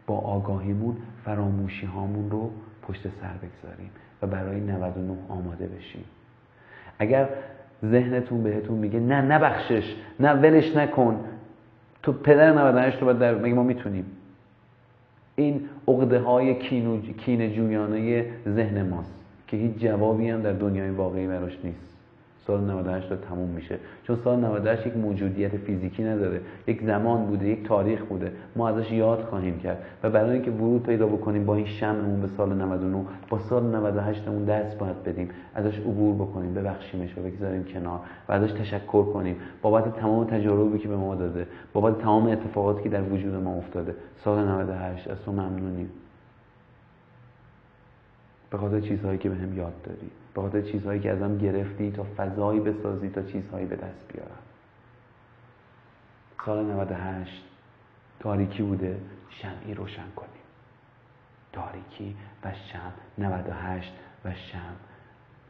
با آگاهیمون فراموشی هامون رو پشت سر بگذاریم و برای 99 آماده بشیم. اگر ذهنتون بهتون میگه نه نبخشش نه ولش نکن تو پدر 98 رو باید در مگه ما می‌تونیم؟ این عقده های کین جویانه ذهن ماست که هیچ جوابی هم در دنیای واقعی براش نیست. سال 98 داره تموم میشه. چون سال 98 یک موجودیت فیزیکی نداره. یک زمان بوده یک تاریخ بوده. ما ازش یاد خواهیم کرد. و برای اینکه ورود پیدا بکنیم با این شمعمون به سال 99 با سال 98 مون دست باید بدیم. ازش عبور بکنیم ببخشیمش و بگذاریم کنار. و ازش تشکر کنیم. بابت تمام تجاربی که به ما داده. بابت تمام اتفاقاتی که در وجود ما افتاده. سال 98 از تو ممنونیم. به خاطر چیزهایی که به هم یاد دادی به خاطر چیزهایی که ازم گرفتی تا فضایی بسازی تا چیزهایی به دست بیارم. سال 98 تاریکی بوده شمعی روشن کنیم. تاریکی و شم 98 و شم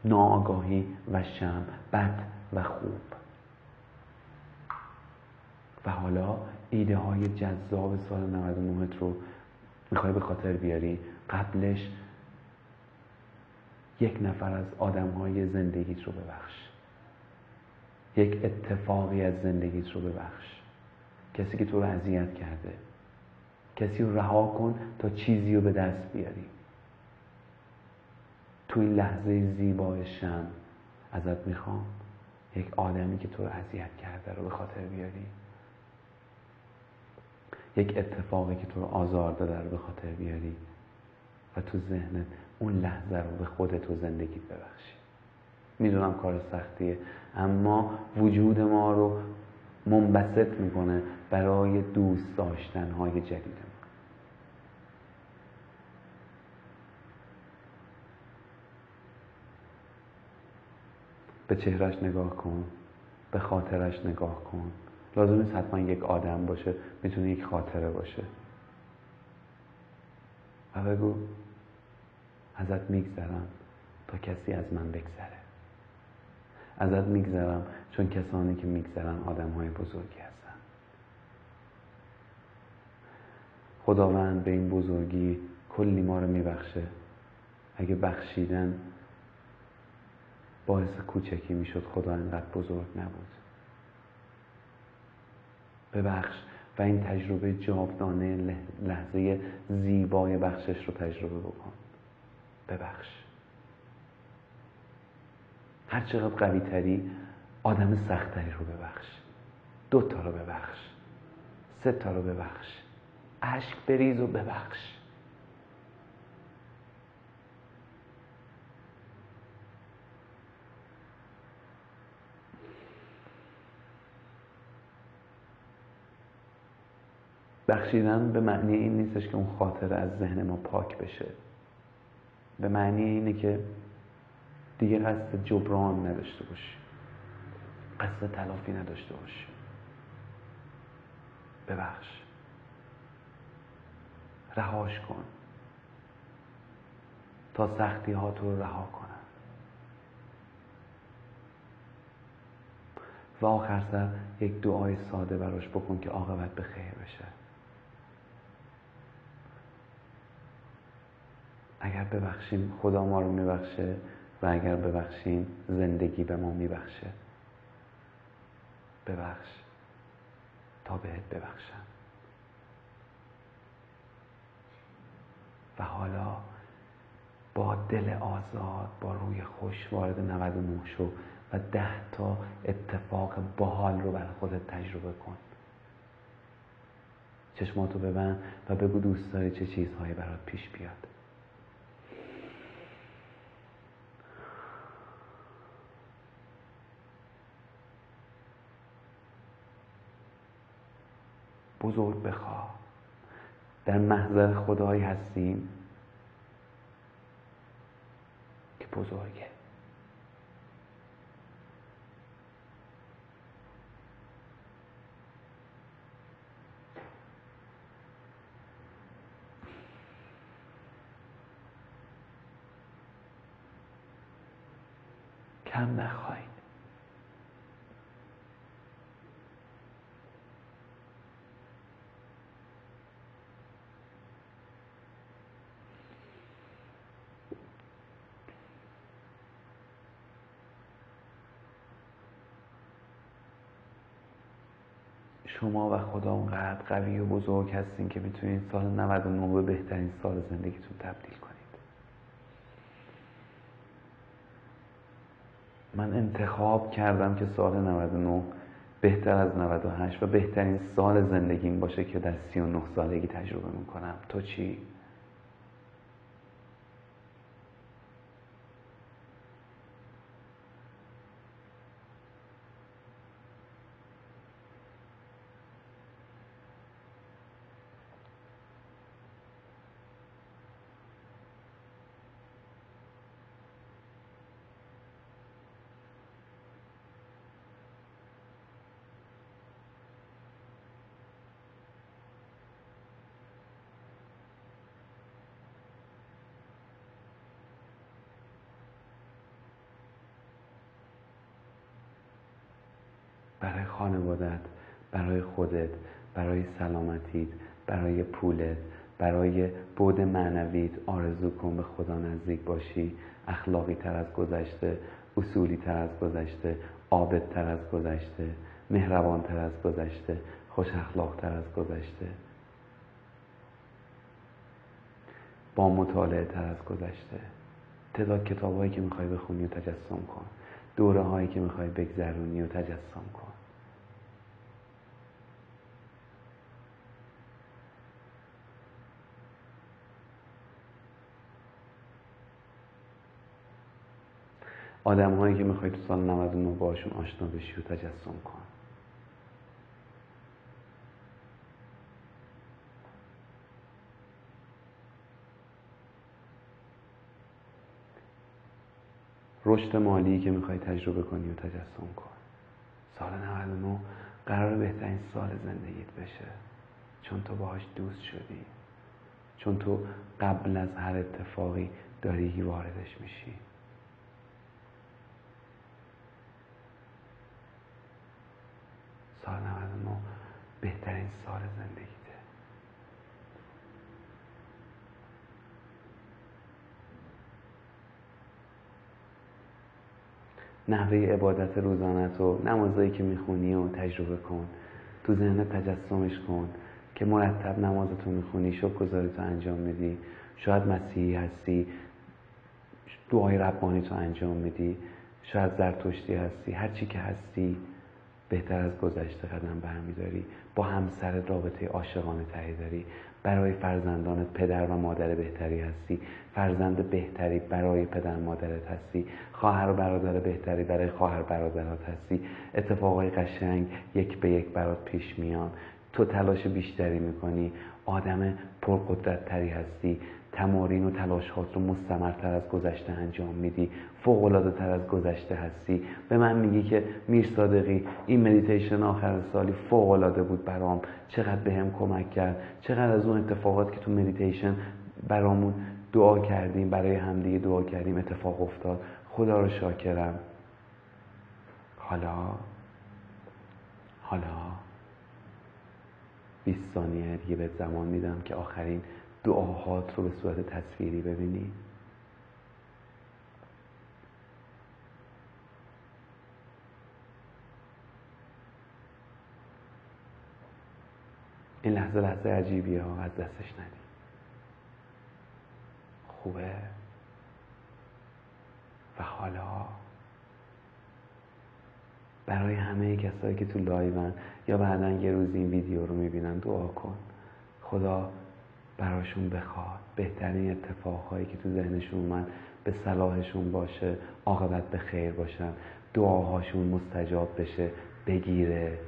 ناآگاهی و شم بد و خوب. و حالا ایده های جذاب سال 99 رو می‌خوای به خاطر بیاری؟ قبلش یک نفر از آدم های زندگیت رو ببخش. یک اتفاقی از زندگیت رو ببخش. کسی که تو رو اذیت کرده. کسی رو رها کن تا چیزی رو به دست بیاری. تو این لحظه زیبای شم ازت می‌خوام یک آدمی که تو رو اذیت کرده رو به خاطر بیاری. یک اتفاقی که تو رو آزار داده رو به خاطر بیاری. و تو ذهنت اون لحظه رو به خودت و زندگیت ببخشی. می‌دونم کار سختیه اما وجود ما رو منبسط می‌کنه برای دوست داشتن های جدید به چهرش نگاه کن به خاطرش نگاه کن. لازم نیست حتما یک آدم باشه می‌تونه یک خاطره باشه. و بگو ازت میگذرم تا کسی از من بگذره. ازت میگذرم چون کسانی که میگذرن آدم های بزرگی هستن. خداوند به این بزرگی کلی ما رو میبخشه. اگه بخشیدن باعث کوچکی می‌شد خدا اینقدر بزرگ نبود. ببخش و این تجربه جاودانه لحظه زیبای بخشش رو تجربه بکن. ببخش. هر چقدر قوی تری آدم سختتری رو ببخش. دو تا رو ببخش. سه تا رو ببخش. اشک بریز و ببخش. بخشیدن به معنی این نیستش که اون خاطر از ذهن ما پاک بشه. به معنی اینه که دیگه قصد جبران نداشته باشی. قصد تلافی نداشته باشی. ببخش. رهاش کن. تا سختی ها تو رو رها کنن. و آخر سر یک دعای ساده براش بکن که عاقبت به خیر بشه. اگر ببخشیم خدا ما رو میبخشه و اگر ببخشیم زندگی به ما میبخشه. ببخش. تا بهت ببخشم. و حالا با دل آزاد با روی خوش وارد 99 شو و ده تا اتفاق باحال رو برای خودت تجربه کن. چشماتو ببند و بگو دوست داری چه چیزهایی برات پیش بیاد. بزرگ بخواه. در محضر خدایی هستیم که بزرگه. کم نخواهید. شما و خدا اونقدر قوی و بزرگ هستین که می‌تونید سال 99 به بهترین سال زندگیتون تبدیل کنید من انتخاب کردم که سال 99 بهتر از 98 و بهترین سال زندگیم باشه که در 39 سالگی تجربه می‌کنم تو چی؟ برای خانوادت برای خودت برای سلامتیت برای پولت برای بود معنویت آرزو کن به خدا نزدیک باشی. اخلاقی تر از گذشته اصولی تر از گذشته عابد تر از گذشته مهربان تر از گذشته خوش اخلاق تر از گذشته. با مطالعه تر از گذشته. تعداد کتاب هایی که می‌خوای بخونی و تجسم کن. دوره هایی که می‌خوای بگذرونی و تجسم کن. آدم هایی که می‌خوای تو سال 99 باشون آشنا بشی و تجسم کن. رشد مالی که می‌خوای تجربه کنی و تجسم کن. سال 99 قرار بهترین سال زندگیت بشه. چون تو باهاش دوست شدی. چون تو قبل از هر اتفاقی داری واردش میشی. سال 99 بهترین سال زندگیته نحوه عبادت روزانت و نمازایی که می‌خونی و تجربه کن. تو ذهنت تجسمش کن که مرتب نمازتو می‌خونی شب گذاری تو انجام میدی. شاید مسیحی هستی دعای ربانی تو انجام میدی. شاید زرتشتی هستی هر چی که هستی. بهتر از گذشته قدم برمیداری با همسر رابطه عاشقانه تری داری برای فرزندانت پدر و مادر بهتری هستی فرزند بهتری برای پدر مادرت هستی خواهر و برادر بهتری برای خواهر برادرات هستی. اتفاقای قشنگ یک به یک برات پیش میان. تو تلاش بیشتری می‌کنی. آدم پرقدرت تری هستی. تمارین و تلاشات رو مستمرتر از گذشته انجام میدی. فوق تر از گذشته هستی. به من میگی که میر صادقی این مدیتیشن آخر سالی فوق العاده بود برام. چقدر بهم به کمک کرد. چقدر از اون اتفاقات که تو مدیتیشن برامون دعا کردیم برای همدیگه دعا کردیم اتفاق افتاد. خدا رو شاکرم. حالا حالا 20 ثانیه دیگه به زمان میدم که آخرین دعاهات رو به صورت تصویری ببینی. این لحظه لحظه عجیبیه ها از دستش ندی. خوبه؟ و حالا برای همه کسایی که تو لایون یا بعدا یه روز این ویدیو رو می‌بینن دعا کن. خدا براشون بخواد. بهترین اتفاقهایی که تو ذهنشون اومد به صلاحشون باشه عاقبت به خیر باشن دعاهاشون مستجاب بشه بگیره.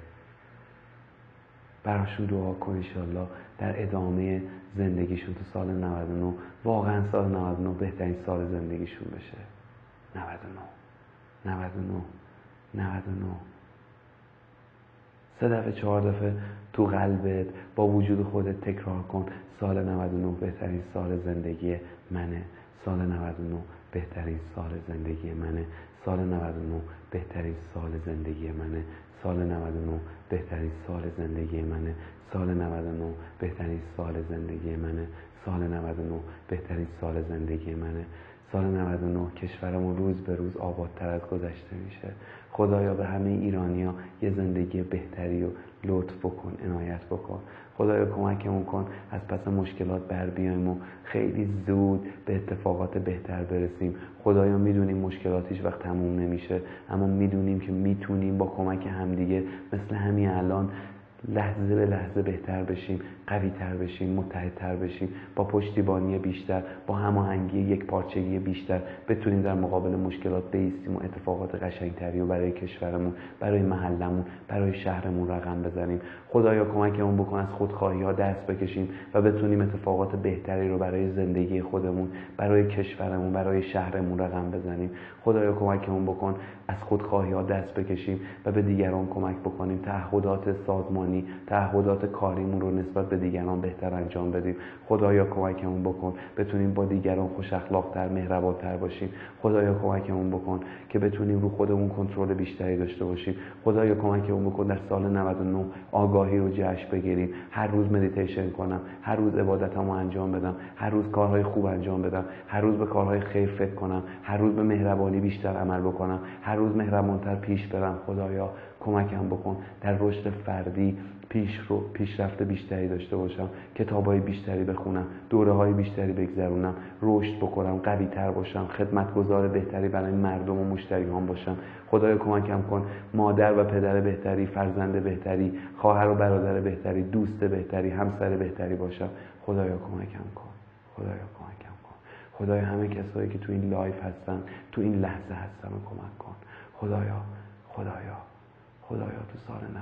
براشون دعا کن انشالله در ادامه زندگیشون تو سال 99 واقعا سال 99 بهترین سال زندگیشون بشه. 99 99 99 سه دفعه چهار دفعه تو قلبت با وجود خودت تکرار کن. سال 99 بهترین سال زندگی منه. سال 99 بهترین سال زندگی منه. سال 99 بهترین سال زندگی منه. سال 99 بهترین سال زندگی منه. سال 99 بهترین سال زندگی منه. سال 99 بهترین سال زندگی منه. سال 99 کشورمون روز به روز آبادتر از گذشته میشه. خدایا به همه ایرانیا یه زندگی بهتری و لطف بکن عنایت بکن. خدایا کمکمون کن از پس مشکلات بر بیایم و خیلی زود به اتفاقات بهتر برسیم. خدایا می‌دونیم مشکلات هیچ وقت تموم نمیشه اما می‌دونیم که می‌تونیم با کمک همدیگه مثل همین الان لحظه به لحظه بهتر بشیم قوی تر بشیم متحدتر بشیم با پشتیبانی بیشتر با هماهنگی یک پارچگی بیشتر بتونیم در مقابل مشکلات بیستیم و اتفاقات قشنگتری و برای کشورمون برای محلمون برای شهرمون رقم بزنیم. خدایا کمکمون بکن از خودخواهی ها دست بکشیم و بتونیم اتفاقات بهتری رو برای زندگی خودمون برای کشورمون برای شهرمون رقم بزنیم. خدایا کمکمون بکن از خودخواهی ها دست بکشیم و به دیگران کمک بکنیم. تعهدات سازمانی تعهدات کاریمون رو نسبت به دیگران بهتر انجام بدیم. خدایا کمکمون بکن بتونیم با دیگران خوش اخلاقتر مهربانتر باشیم. خدایا کمکمون بکن که بتونیم رو خودمون کنترل بیشتری داشته باشیم. خدایا کمکمون بکن در سال 99 آگاهی رو جشن بگیریم. هر روز مدیتیشن کنم. هر روز عبادتمو انجام بدم. هر روز کارهای خوب انجام بدم. هر روز به کارهای خیر فکر کنم. هر روز به مهربانی بیشتر عمل بکنم. روز مهربانتر پیش برم خدایا کمکم بکن. در رشد فردی پیش رو پیشرفت بیشتری داشته باشم کتاب های بیشتری بخونم دوره های بیشتری بگذرونم رشد بکنم قوی تر باشم خدمتگزار بهتری برای مردم و مشتریان باشم. خدای کمکم کن. مادر و پدر بهتری فرزند بهتری خواهر و برادر بهتری دوست بهتری همسر بهتری باشم. خدایا کمکم کن. خدایا کمکم کن. خدایا همه کسایی که تو این live هستن تو این لحظه هستن کمک کن. خدایا خدایا خدایا تو سال 99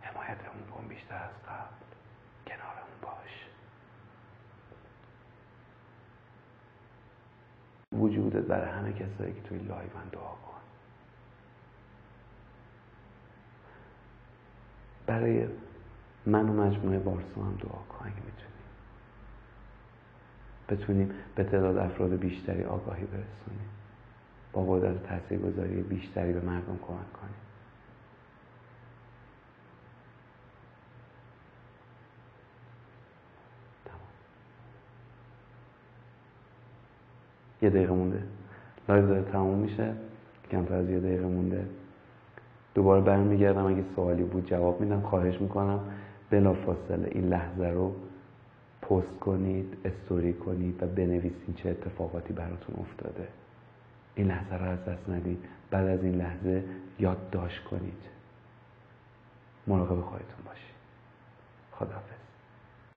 حمایتمون کن بیشتر از قبل کنارمون باش. وجودت برای همه کسایی که توی live ان دعا کن. برای من و مجموعه بارسو هم دعا کن اگه می‌تونیم. بتونیم به تعداد افراد بیشتری آگاهی برسونیم. با قدرت تاثیرگذاری بیشتری به مردم کمک کنیم. یه دقیقه مونده. لایو داره تموم میشه. کمتر از یه دقیقه مونده. دوباره برمیگردم. اگه سوالی بود جواب میدم. خواهش می‌کنم. بلا فاصله این لحظه رو پست کنید استوری کنید و بنویسید چه اتفاقاتی براتون افتاده. این لحظه رو از دست ندید. بعد از این لحظه یادداشت کنید. مراقب خواهیتون باشید. خداحافظ.